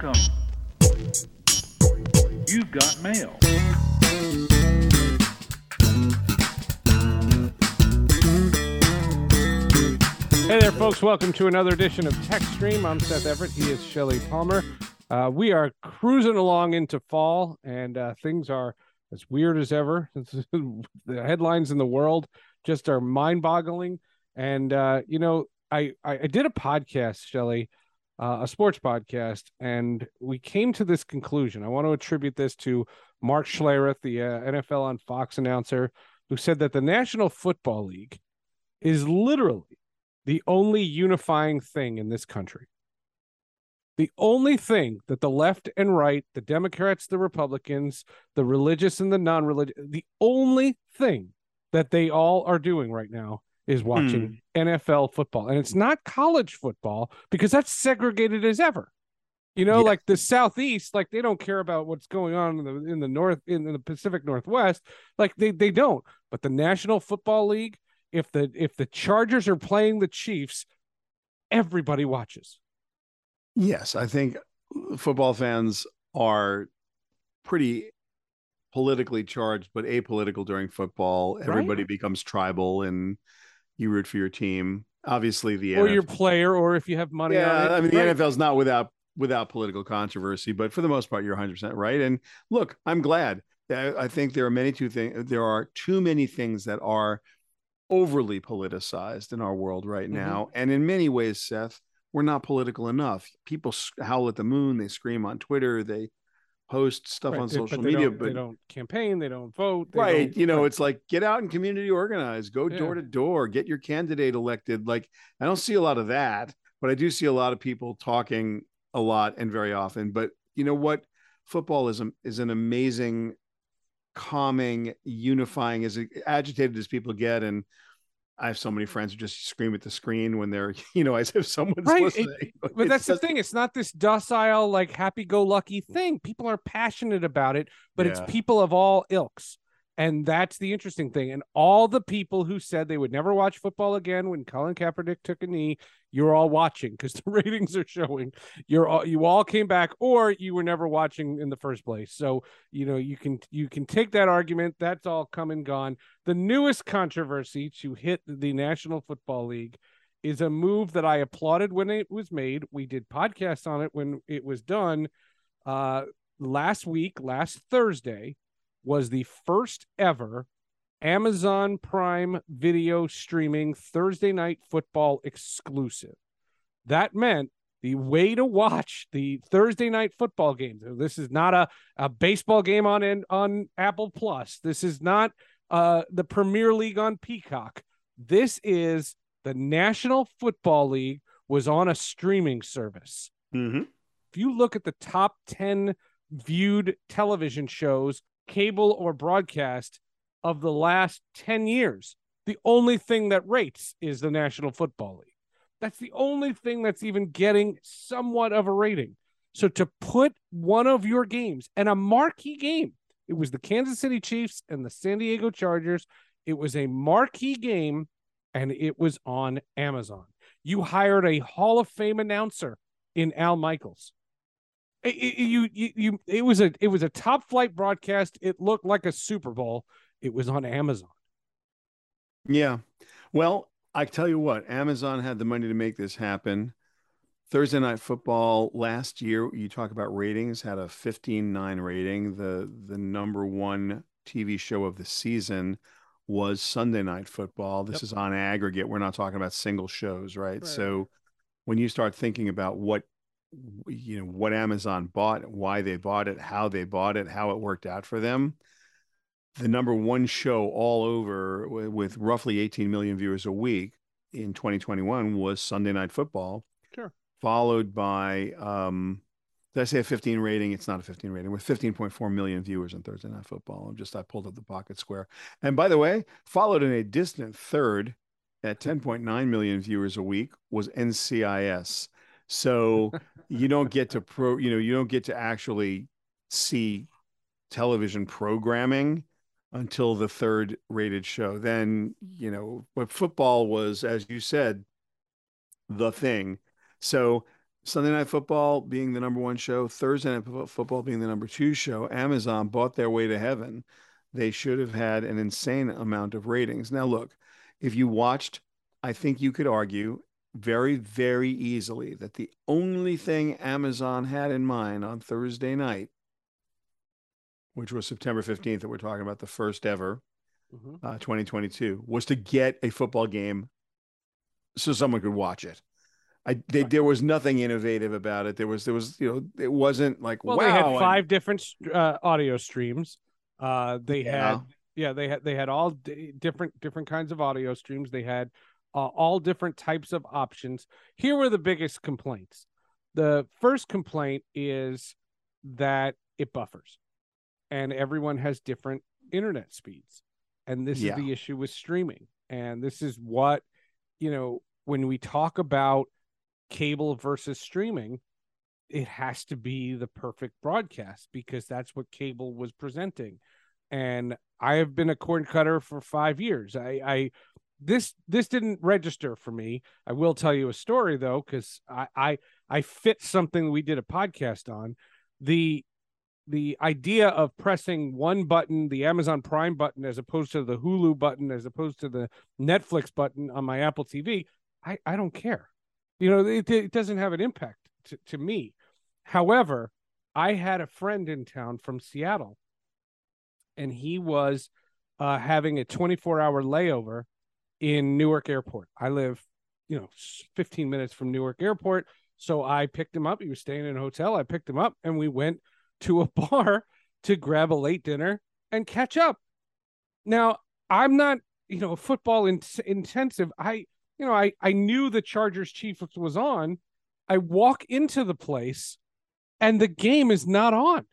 Welcome. You've got mail. Hey there, folks. Welcome to another edition of Tech Stream. I'm Seth Everett. He is Shelly Palmer. Uh, we are cruising along into fall, and uh, things are as weird as ever. the headlines in the world just are mind boggling. And, uh, you know, I, I, I did a podcast, Shelly, uh, a sports podcast, and we came to this conclusion. I want to attribute this to Mark Schlereth, the uh, NFL on Fox announcer, who said that the National Football League is literally the only unifying thing in this country. The only thing that the left and right, the Democrats, the Republicans, the religious and the non religious, the only thing that they all are doing right now is watching hmm. NFL football. And it's not college football because that's segregated as ever. You know, Yeah. like the Southeast, like they don't care about what's going on in the in the North in the Pacific Northwest. Like they they don't. But the National Football League, if the if the Chargers are playing the Chiefs, everybody watches. Yes, I think football fans are pretty politically charged, but apolitical during football. Everybody becomes tribal and you root for your team. Obviously, the Or NFL, your player, or if you have money on yeah, it. I mean, the Right. NFL's not without without political controversy, but for the most part, you're 100 percent right. And look, I'm glad. I I think there are many two things. There are too many things that are overly politicized in our world right Mhm. now, and in many ways, Seth, we're not political enough. People howl at the moon, they scream on Twitter, they post stuff Right, on they- social media, don't, but they don't campaign, they don't vote. they right don't- you know it's like get out and community organize go Yeah. door to door get your candidate elected like i don't see a lot of that but i do see a lot of people talking a lot and very often but you know what football is, a, is an amazing calming unifying as agitated as people get and i have so many friends who just scream at the screen when they're you know as if someone's Right, it- listening but It's that's just- the thing. It's not this docile, like happy-go-lucky thing. People are passionate about it, but Yeah. it's people of all ilks, and that's the interesting thing. And all the people who said they would never watch football again when Colin Kaepernick took a knee, you're all watching because the ratings are showing. You're all you all came back, or you were never watching in the first place. So you know you can you can take that argument. That's all come and gone. The newest controversy to hit the National Football League is a move that I applauded when it was made. We did podcasts on it when it was done. Uh, last week, last Thursday, was the first ever Amazon Prime video streaming Thursday night football exclusive. That meant the way to watch the Thursday night football games. This is not a, a baseball game on in, on Apple Plus. This is not uh, the Premier League on Peacock. This is the National Football League was on a streaming service. Mhm. If you look at the top 10 viewed television shows, cable or broadcast of the last 10 years, the only thing that rates is the National Football League. That's the only thing that's even getting somewhat of a rating. So to put one of your games and a marquee game, it was the Kansas City Chiefs and the San Diego Chargers. It was a marquee game and it was on Amazon. You hired a Hall of Fame announcer in Al Michaels. It, it- you, you, you, it was a, it was a top flight broadcast. It looked like a Super Bowl. It was on Amazon. Yeah. Well, I tell you what, Amazon had the money to make this happen. Thursday Night Football last year, you talk about ratings, had a 15.9 rating. The the number one TV show of the season was Sunday Night Football. This Yep. is on aggregate. We're not talking about single shows, right? Right, So when you start thinking about what you know what Amazon bought, why they bought it, how they bought it, how it worked out for them, the number one show all over with roughly 18 million viewers a week in 2021 was Sunday Night Football. Sure. Followed by, um, did I say a 15 rating? It's not a 15 rating. With 15.4 million viewers on Thursday Night Football. I'm just I pulled up the pocket square. And by the way, followed in a distant third at 10.9 million viewers a week was NCIS. So you don't get to pro, you know, you don't get to actually see television programming until the third rated show. Then, you know, but football was, as you said, the thing. So Sunday Night Football being the number one show, Thursday Night Football being the number two show, Amazon bought their way to heaven. They should have had an insane amount of ratings. Now, look, if you watched, I think you could argue very, very easily that the only thing Amazon had in mind on Thursday night, which was September 15th, that we're talking about the first ever mm-hmm. uh, 2022, was to get a football game so someone could watch it. I they, there was nothing innovative about it. There was there was you know it wasn't like well wow. they had five different uh, audio streams. Uh, they yeah. had yeah they had they had all d- different different kinds of audio streams. They had uh, all different types of options. Here were the biggest complaints. The first complaint is that it buffers, and everyone has different internet speeds, and this yeah. is the issue with streaming. And this is what you know when we talk about cable versus streaming, it has to be the perfect broadcast because that's what cable was presenting. And I have been a cord cutter for five years. I, I this this didn't register for me. I will tell you a story though, because I, I I fit something we did a podcast on. The the idea of pressing one button, the Amazon Prime button, as opposed to the Hulu button, as opposed to the Netflix button on my Apple TV, I, I don't care. You know, it, it doesn't have an impact to, to me. However, I had a friend in town from Seattle, and he was uh, having a 24 hour layover in Newark Airport. I live, you know, 15 minutes from Newark Airport. So I picked him up. He was staying in a hotel. I picked him up and we went to a bar to grab a late dinner and catch up. Now, I'm not, you know, football in- intensive. I you know, I, I knew the Chargers Chiefs was on. I walk into the place and the game is not on.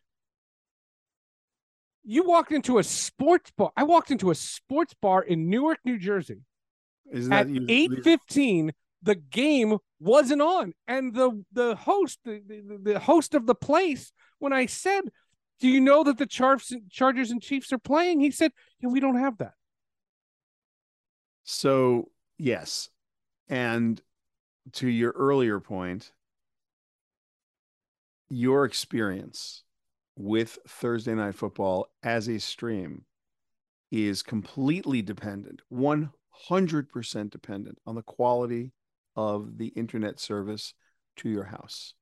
You walked into a sports bar. I walked into a sports bar in Newark, New Jersey. Isn't At eight fifteen, the game wasn't on, and the the host, the, the, the host of the place, when I said, "Do you know that the Chargers Chargers and Chiefs are playing?" He said, "Yeah, we don't have that." So yes, and to your earlier point, your experience with Thursday Night Football as a stream is completely dependent, 100% dependent on the quality of the internet service to your house.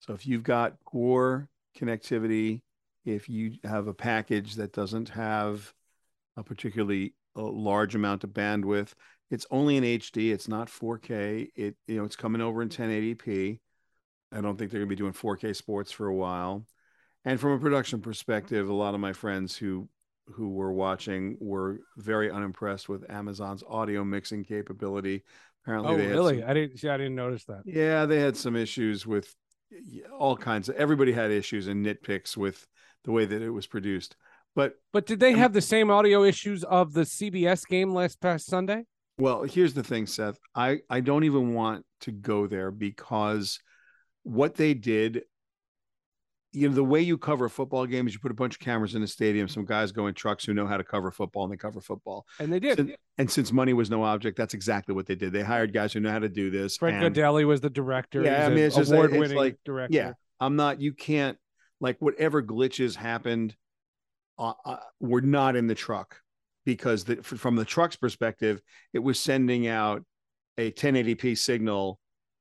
So if you've got poor connectivity, if you have a package that doesn't have a particularly a large amount of bandwidth, it's only in HD. It's not 4K. It you know it's coming over in 1080p. I don't think they're going to be doing 4K sports for a while. And from a production perspective, a lot of my friends who who were watching were very unimpressed with Amazon's audio mixing capability. Apparently, oh they really? Some, I didn't see. I didn't notice that. Yeah, they had some issues with all kinds of. Everybody had issues and nitpicks with the way that it was produced. But but did they have the same audio issues of the CBS game last past Sunday? Well, here's the thing, Seth. I, I don't even want to go there because what they did, you know, the way you cover a football game is you put a bunch of cameras in the stadium, some guys go in trucks who know how to cover football and they cover football. And they did. Since, and since money was no object, that's exactly what they did. They hired guys who know how to do this. Fred and, Gaudelli was the director. Yeah, I mean, it's just award-winning like, director. Yeah, I'm not. You can't like whatever glitches happened. Uh, uh, we're not in the truck because the, from the truck's perspective, it was sending out a 1080p signal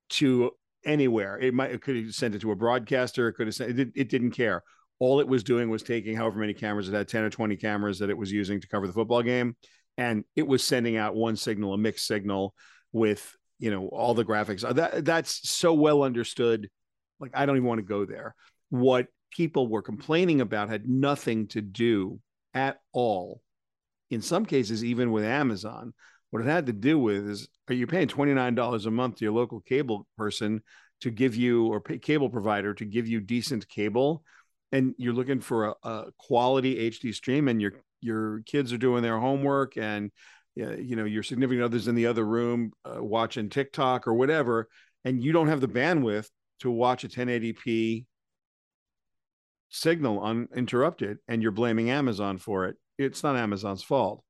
to anywhere. It might it could have sent it to a broadcaster. It could have sent it, it didn't care. All it was doing was taking however many cameras it had, 10 or 20 cameras that it was using to cover the football game. And it was sending out one signal, a mixed signal with, you know, all the graphics. Uh, that that's so well understood. Like I don't even want to go there. What people were complaining about had nothing to do at all in some cases, even with Amazon, what it had to do with is are you paying $29 a month to your local cable person to give you or cable provider to give you decent cable and you're looking for a, a quality HD stream and your your kids are doing their homework and you know your significant others in the other room uh, watching TikTok or whatever and you don't have the bandwidth to watch a 1080p signal uninterrupted and you're blaming Amazon for it it's not Amazon's fault.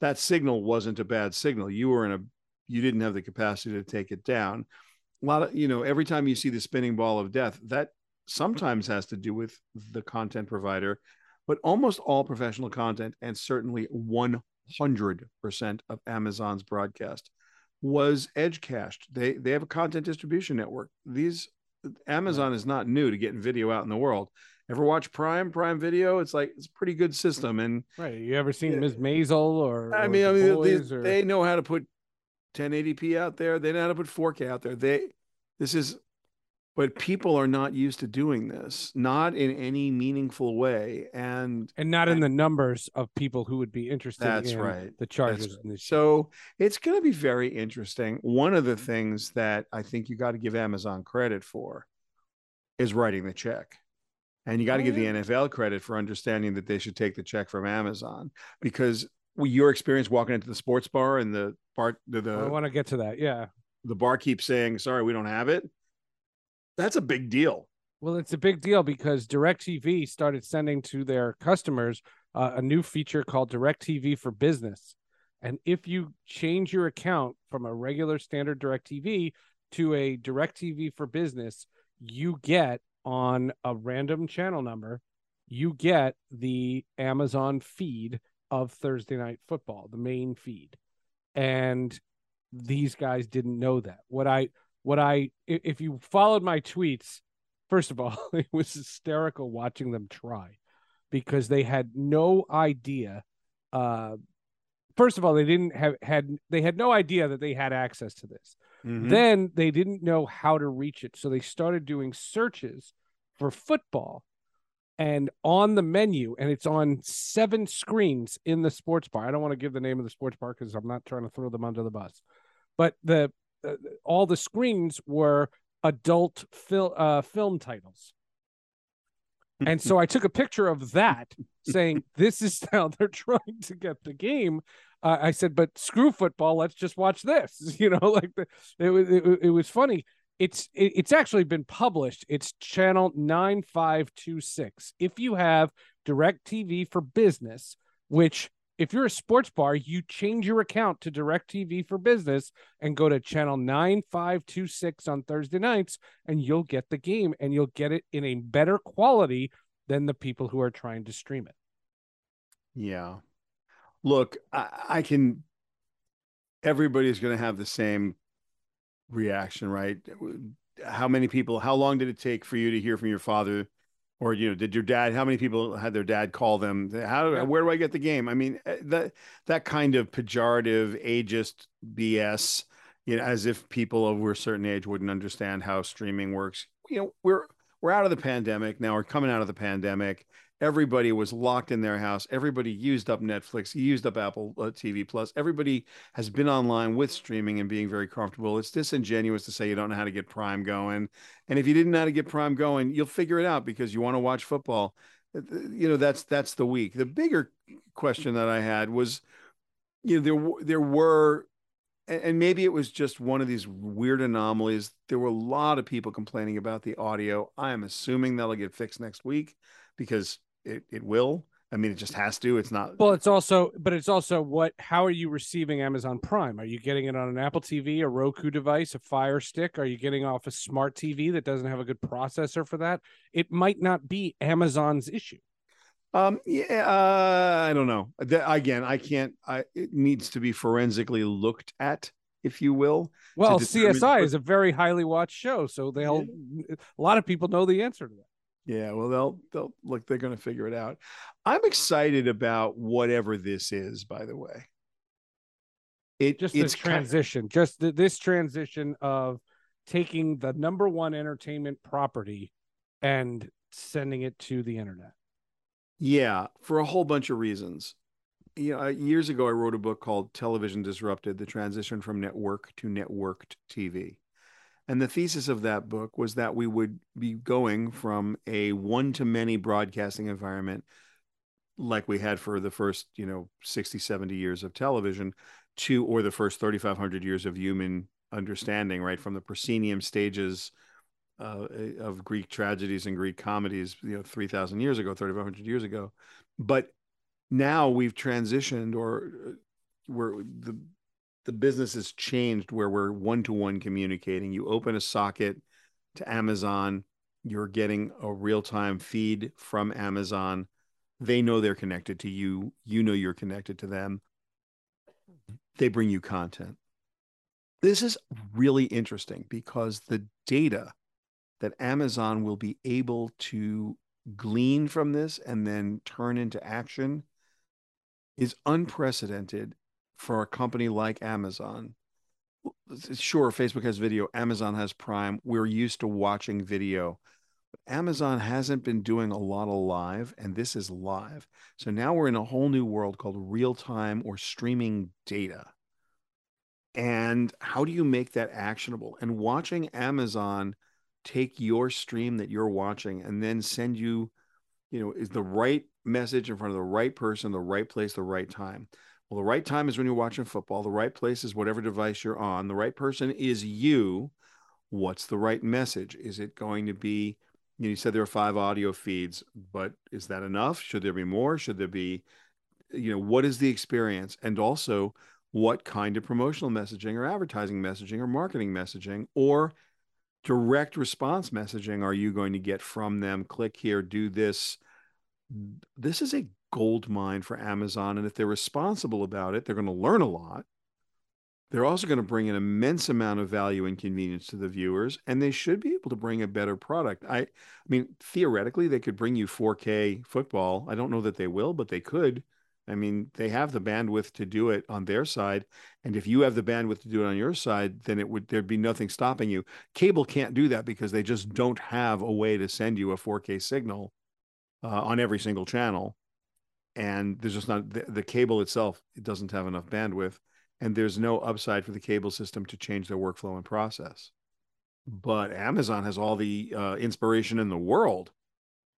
That signal wasn't a bad signal. You were in a you didn't have the capacity to take it down. a lot of you know every time you see the spinning ball of death that sometimes has to do with the content provider but almost all professional content and certainly 100% of amazon's broadcast was edge cached they they have a content distribution network these amazon is not new to getting video out in the world. Ever watch prime? Prime video? It's like it's a pretty good system and right. You ever seen ms maisel or i or mean i mean they, or- they know how to put 1080p out there. They know how to put 4k out there. They this is but people are not used to doing this not in any meaningful way and and not in the numbers of people who would be interested That's in right. the That's charges right. so it's going to be very interesting one of the things that i think you got to give amazon credit for is writing the check and you got to Oh, give yeah. the nfl credit for understanding that they should take the check from amazon because your experience walking into the sports bar and the bar the, the i want to get to that yeah the bar keeps saying, sorry, we don't have it. That's a big deal. Well, it's a big deal because DirecTV started sending to their customers uh, a new feature called DirecTV for Business. And if you change your account from a regular standard DirecTV to a DirecTV for Business, you get on a random channel number, you get the Amazon feed of Thursday Night Football, the main feed. And these guys didn't know that. What I what I if you followed my tweets, first of all, it was hysterical watching them try because they had no idea. Uh, first of all, they didn't have had they had no idea that they had access to this. Mhm. Then they didn't know how to reach it, so they started doing searches for football. And on the menu, and it's on seven screens in the sports bar. I don't want to give the name of the sports bar because I'm not trying to throw them under the bus. But the all the screens were adult fil- uh, film titles. And so I took a picture of that saying, This is how they're trying to get the game. Uh, I said, But screw football. Let's just watch this. You know, like the, it, was it, it was funny. It's it, it's actually been published. It's channel 9526. If you have DirecTV for business, which if you're a sports bar, you change your account to DirecTV for business and go to channel 9526 on Thursday nights and you'll get the game and you'll get it in a better quality than the people who are trying to stream it. Yeah. Look, I, I can, everybody's going to have the same reaction, right? How many people, how long did it take for you to hear from your father? Or, you know, did your dad, how many people had their dad call them? How, Yeah. where do I get the game? I mean, eh, that, that kind of pejorative, ageist BS, you know, as if people over a certain age wouldn't understand how streaming works. You know, we're, we're out of the pandemic now. We're coming out of the pandemic everybody was locked in their house everybody used up netflix used up apple uh, tv plus everybody has been online with streaming and being very comfortable. It's disingenuous to say you don't know how to get prime going and if you didn't know how to get prime going you'll figure it out because you want to watch football. Uh, you know that's that's the week the bigger question that i had was you know there there were and maybe it was just one of these weird anomalies. There were a lot of people complaining about the audio. I am assuming that'll get fixed next week because it, it will. I mean, it just has to. It's not. Well, it's also, but it's also what, how are you receiving Amazon Prime? Are you getting it on an Apple TV, a Roku device, a Fire Stick? Are you getting off a smart TV that doesn't have a good processor for that? It might not be Amazon's issue. Um. Yeah. Uh, I don't know. That, again, I can't. I. It needs to be forensically looked at, if you will. Well, CSI is a very highly watched show, so they'll, a lot of people know the answer to that. Yeah. Well, they'll. They'll look. They're going to figure it out. I'm uh-huh. excited about whatever this is. By the way. It just it's this kind- transition, just th- this transition of taking the number one entertainment property and sending it to the internet. Yeah, for a whole bunch of reasons. You know, years ago, I wrote a book called Television Disrupted The Transition from Network to Networked TV. And the thesis of that book was that we would be going from a one to many broadcasting environment like we had for the first, you know, 60, 70 years of television to, or the first 3,500 years of human understanding, right? From the proscenium stages uh, of Greek tragedies and Greek comedies, you know, 3,000 years ago, 3,500 years ago. But now we've transitioned or uh, we're the the business has changed where we're one to one communicating. You open a socket to Amazon, you're getting a real time feed from Amazon. They know they're connected to you. You know you're connected to them. They bring you content. This is really interesting because the data that Amazon will be able to glean from this and then turn into action is unprecedented for a company like Amazon. Sure, Facebook has video, Amazon has Prime. We're used to watching video. But Amazon hasn't been doing a lot of live, and this is live. So now we're in a whole new world called real time or streaming data. And how do you make that actionable? And watching Amazon take your stream that you're watching and then send you, you know, is the right message in front of the right person, the right place, the right time. Well, the right time is when you're watching football. The right place is whatever device you're on. The right person is you. What's the right message? Is it going to be, you, know, you said there are five audio feeds, but is that enough? Should there be more? Should there be, you know, what is the experience? And also, what kind of promotional messaging or advertising messaging or marketing messaging or direct response messaging are you going to get from them? Click here, do this. This is a gold mine for Amazon. And if they're responsible about it, they're going to learn a lot. They're also going to bring an immense amount of value and convenience to the viewers, and they should be able to bring a better product. I, I mean, theoretically, they could bring you 4K football. I don't know that they will, but they could. I mean, they have the bandwidth to do it on their side, and if you have the bandwidth to do it on your side, then it would there'd be nothing stopping you. Cable can't do that because they just don't have a way to send you a 4K signal uh, on every single channel, and there's just not the, the cable itself. It doesn't have enough bandwidth, and there's no upside for the cable system to change their workflow and process. But Amazon has all the uh, inspiration in the world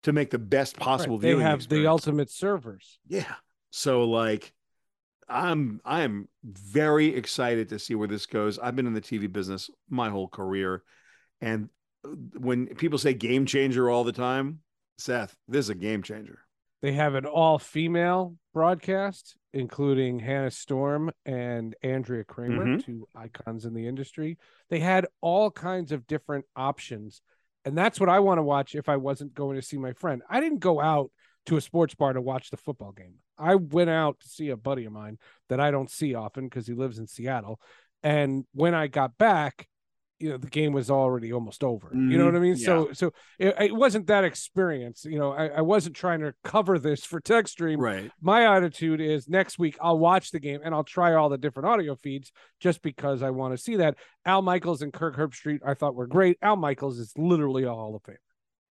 to make the best possible right. They have experience. the ultimate servers. Yeah. So like I'm I'm very excited to see where this goes. I've been in the TV business my whole career and uh, when people say game changer all the time, Seth, this is a game changer. They have an all female broadcast, including Hannah Storm and Andrea Kremer, Mhm. two icons in the industry. They had all kinds of different options. And that's what I want to watch if I wasn't going to see my friend. I didn't go out to a sports bar to watch the football game. I went out to see a buddy of mine that I don't see often because he lives in Seattle. And when I got back, you know, the game was already almost over. You know Mhm. what I mean? So, so it, it wasn't that experience. You know, I, I wasn't trying to cover this for Tech Stream. Right. My attitude is next week I'll watch the game and I'll try all the different audio feeds just because I want to see that. Al Michaels and Kirk Herbstreit I thought were great. Al Michaels is literally a Hall of Fame.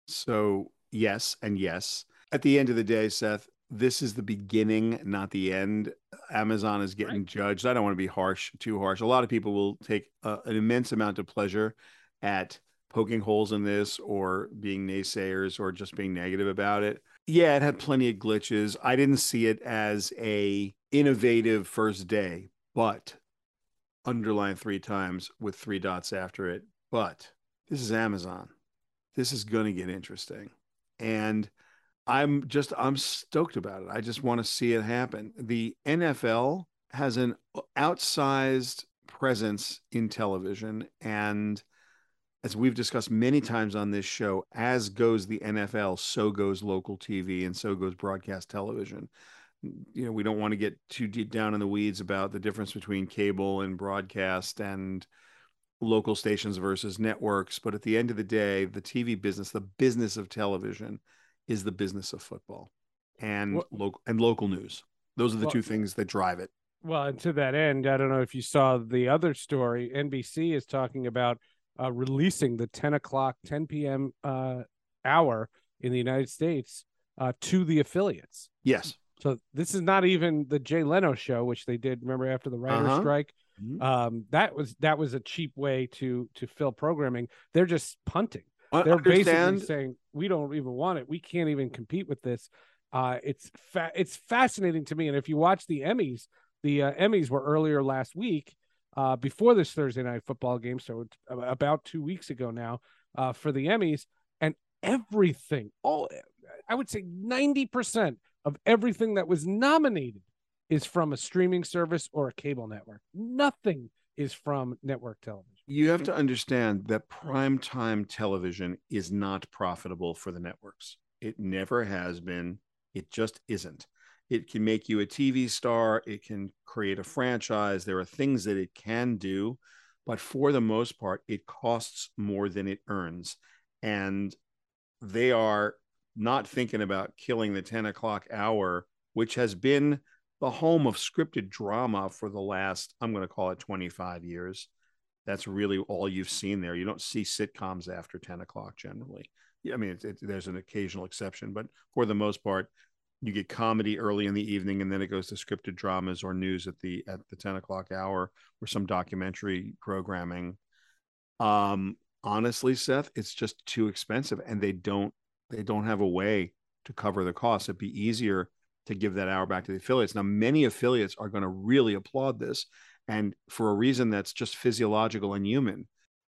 So, yes and yes. At the end of the day, Seth, this is the beginning, not the end. Amazon is getting judged. I don't want to be harsh, too harsh. A lot of people will take uh, an immense amount of pleasure at poking holes in this or being naysayers or just being negative about it. Yeah, it had plenty of glitches. I didn't see it as a innovative first day, but underline three times with three dots after it. But this is Amazon. This is going to get interesting. And I'm just I'm stoked about it. I just want to see it happen. The NFL has an uh, outsized presence in television and as we've discussed many times on this show, as goes the NFL, so goes local TV and so goes broadcast television. You know, we don't want to get too deep down in the weeds about the difference between cable and broadcast and local stations versus networks, but at the end of the day, the TV business, the business of television is the business of football and Well- local and local news. Those are the Well- two things that drive it. Well, and to that end, I don't know if you saw the other story. NBC is talking about uh, releasing the 10 o'clock, 10 p.m. Uh, hour in the United States uh, to the affiliates. Yes. So this is not even the Jay Leno show, which they did. Remember after the writer's Uh-huh. strike, Mhm. um, that was that was a cheap way to to fill programming. They're just punting. They're basically saying we don't even want it. We can't even compete with this. Uh, it's fa- it's fascinating to me. And if you watch the Emmys, the uh, Emmys were earlier last week, uh, before this Thursday night football game. So it's about two weeks ago now uh, for the Emmys, and everything, all I would say ninety percent of everything that was nominated is from a streaming service or a cable network. Nothing is from network television. You have mm-hmm. to understand that primetime television is not profitable for the networks. It never has been. It just isn't. It can make you a TV star, it can create a franchise. There are things that it can do, but for the most part, it costs more than it earns. And they are not thinking about killing the 10 o'clock hour, which has been the home of scripted drama for the last, I'm going to call it 25 years. That's really all you've seen there. You don't see sitcoms after 10 o'clock generally. I mean, it, it, there's an occasional exception, but for the most part, you get comedy early in the evening, and then it goes to scripted dramas or news at the at the 10 o'clock hour or some documentary programming. Um, honestly, Seth, it's just too expensive, and they don't they don't have a way to cover the costs. It'd be easier to give that hour back to the affiliates. Now, many affiliates are going to really applaud this. And for a reason that's just physiological and human,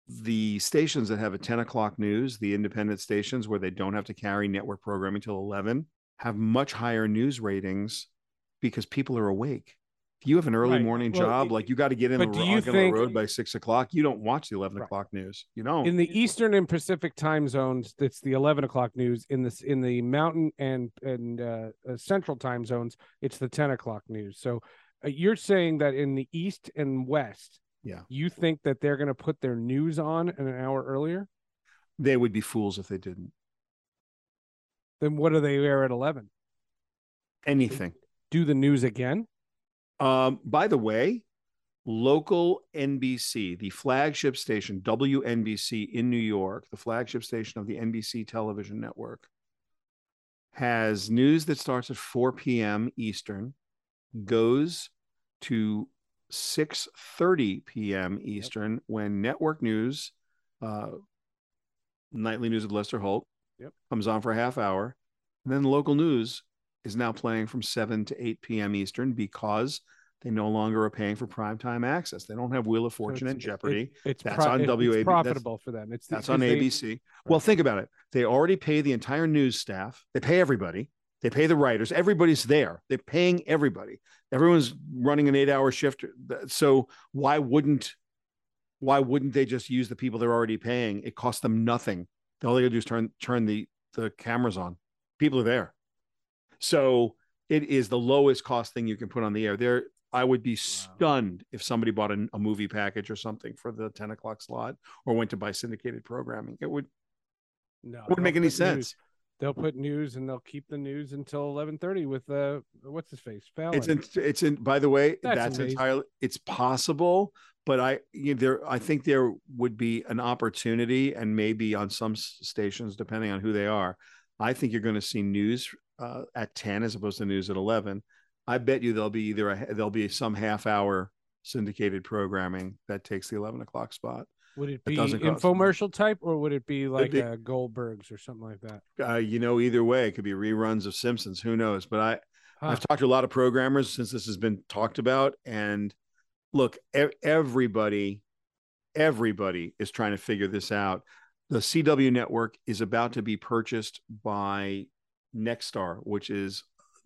the stations that have a 10 o'clock news, the independent stations where they don't have to carry network programming till 11, have much higher news ratings because people are awake. If you have an early Right. morning Well, job, it- like you got to get in the, but you get on think- the road by six o'clock, you don't watch the 11 Right. o'clock news. You don't. In the Eastern and Pacific time zones, it's the eleven o'clock news. In this, in the Mountain and and uh, uh, Central time zones, it's the ten o'clock news. So you're saying that in the East and West, Yeah. you think that they're going to put their news on an hour earlier? they would be fools if they didn't. Then what do they air at eleven? Anything. Do the news again? Um, by the way, local NBC, the flagship station, WNBC in New York, the flagship station of the NBC television network, has news that starts at 4 p.m. Eastern, goes to 6:30 p.m. Eastern when network news, uh, nightly news with Lester Holt, Yep. comes on for a half hour, and then local news is now playing from 7 to 8 p.m. Eastern because they no longer are paying for primetime access. They don't have Wheel of So Fortune it's- and Jeopardy. it- it's That's pro- on it- WAB It's that's- profitable for them. It's That's because on they- ABC. Well, think about it. They already pay the entire news staff. They pay everybody. They pay the writers. Everybody's there. They're paying everybody. Everyone's running an eight-hour shift. So why wouldn't why wouldn't they just use the people they're already paying? It costs them nothing. All they gotta do is turn turn the the cameras on. People are there. So it is the lowest cost thing you can put on the air. There, I would be stunned if somebody bought a, a movie package or something for the 10 o'clock slot or went to buy syndicated programming. It would No, wouldn't make any sense. news- They'll put news and they'll keep the news until eleven thirty with uh what's his face Fallon. It's in, it's in. By the way, That's that's, entirely. It's possible, but I you know, there. I think there would be an opportunity, and maybe on some stations, depending on who they are. I think you're going to see news uh, at ten as opposed to news at eleven. I bet you there'll be either a, there'll be some half hour syndicated programming that takes the eleven o'clock spot. Would it it be doesn't infomercial type or would it be like be- uh, Goldberg's or something like that? Uh, you know, either way, it could be reruns of Simpsons. Who knows? But I, Huh. I've talked to a lot of programmers since this has been talked about, and look, e- everybody, everybody is trying to figure this out. The CW network is about to be purchased by Nexstar, which is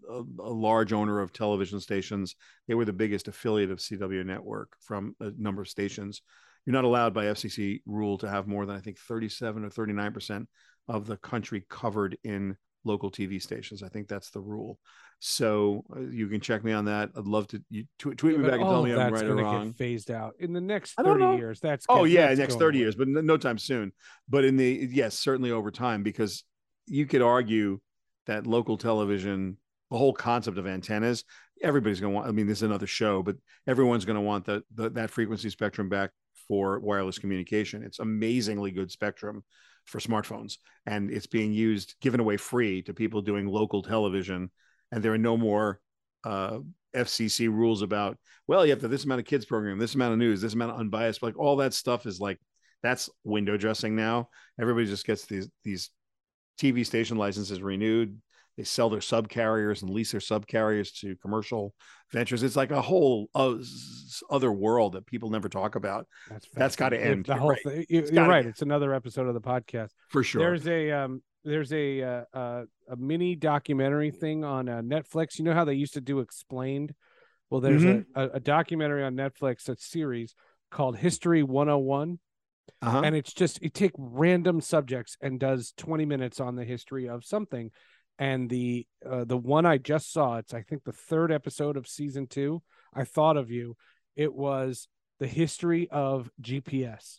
a, a large owner of television stations. They were the biggest affiliate of CW network from a number of stations. You're not allowed by FCC rule to have more than I think 37 or 39 percent of the country covered in local TV stations. I think that's the rule. So uh, you can check me on that. I'd love to you tweet, tweet me back and tell me I'm right or wrong. Get phased out in the next thirty years. That's Oh yeah, that's next 30 away. years, but no, no time soon. But in the yes, certainly over time because you could argue that local television, the whole concept of antennas, everybody's going to want I mean this is another show, but everyone's going to want the, the that frequency spectrum back for wireless communication. It's amazingly good spectrum for smartphones and it's being used given away free to people doing local television and there are no more uh FCC rules about well you have to this amount of kids program this amount of news this amount of unbiased like all that stuff is like that's window dressing now everybody just gets these these TV station licenses renewed they sell their sub carriers and lease their sub carriers to commercial ventures it's like a whole uh, other world that people never talk about That's That's gotta end. The You're whole right. thing. You, It's are right. end. It's another episode of the podcast. for sure There's a um, there's a uh, uh, a mini documentary thing on uh, Netflix. You know how they used to do explained, Well, there's Mhm. a, a, a documentary on Netflix, a series called History 101 Uh-huh. and it's just it take random subjects and does 20 minutes on the history of something and the uh, the one i just saw it's i think the third episode of season two i thought of you it was the history of gps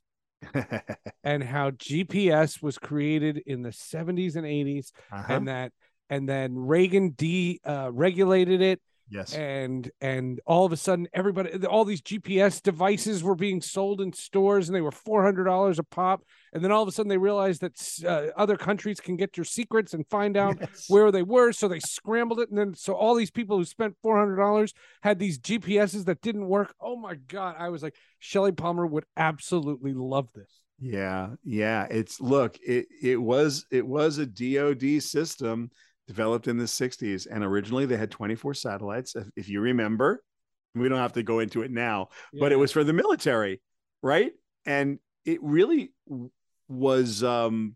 and how gps was created in the 70s and 80s Uh-huh. and that and then reagan de uh, regulated it yes. and and all of a sudden everybody all these gps devices were being sold in stores and they were $400 a pop. And then all of a sudden they realized that uh, other countries can get your secrets and find out Yes. where they were. So they scrambled it. And then so all these people who spent $400 had these gps's that didn't work. Oh my god. I was like shelly palmer would absolutely love this. Yeah, yeah. It's look, it it was it was a DoD system developed in the 60s and originally they had 24 satellites if, if you remember. We don't have to go into it now, but it was for the military, right? And it really was um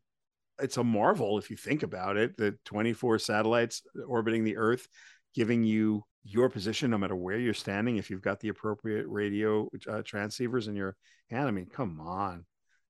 it's a marvel if you think about it, the 24 satellites orbiting the earth giving you your position no matter where you're standing if you've got the appropriate radio uh, transceivers in your hand. I mean, come on.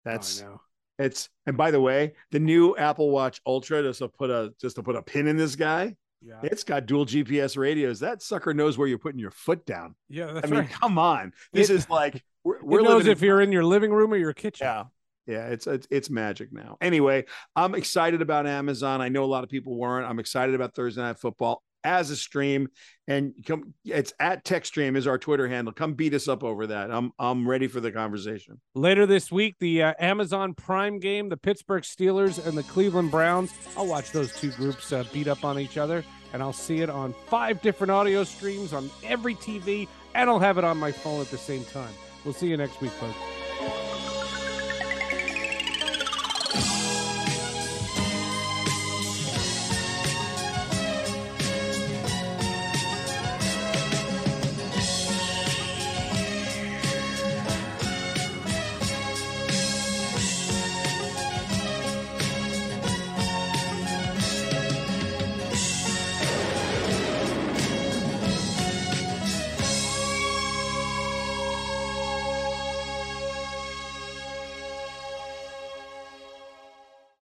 That's oh. It's and by the way, the new Apple Watch Ultra just to put a just to put a pin in this guy, yeah it's got dual GPS radios. That sucker knows where you're putting your foot down. yeah that's I mean, right come on. This It- is like we're, it we're knows if you're in your living room or your kitchen yeah. Yeah, it's, it's it's magic now. Anyway, I'm excited about Amazon. I know a lot of people weren't. I'm excited about Thursday Night Football as a stream, and come. It's at TechStream is our Twitter handle. Come beat us up over that. I'm I'm ready for the conversation. Later this week, the uh, Amazon Prime game, the Pittsburgh Steelers and the Cleveland Browns. I'll watch those two groups uh, beat up on each other, and I'll see it on five different audio streams on every TV, and I'll have it on my phone at the same time. We'll see you next week, folks.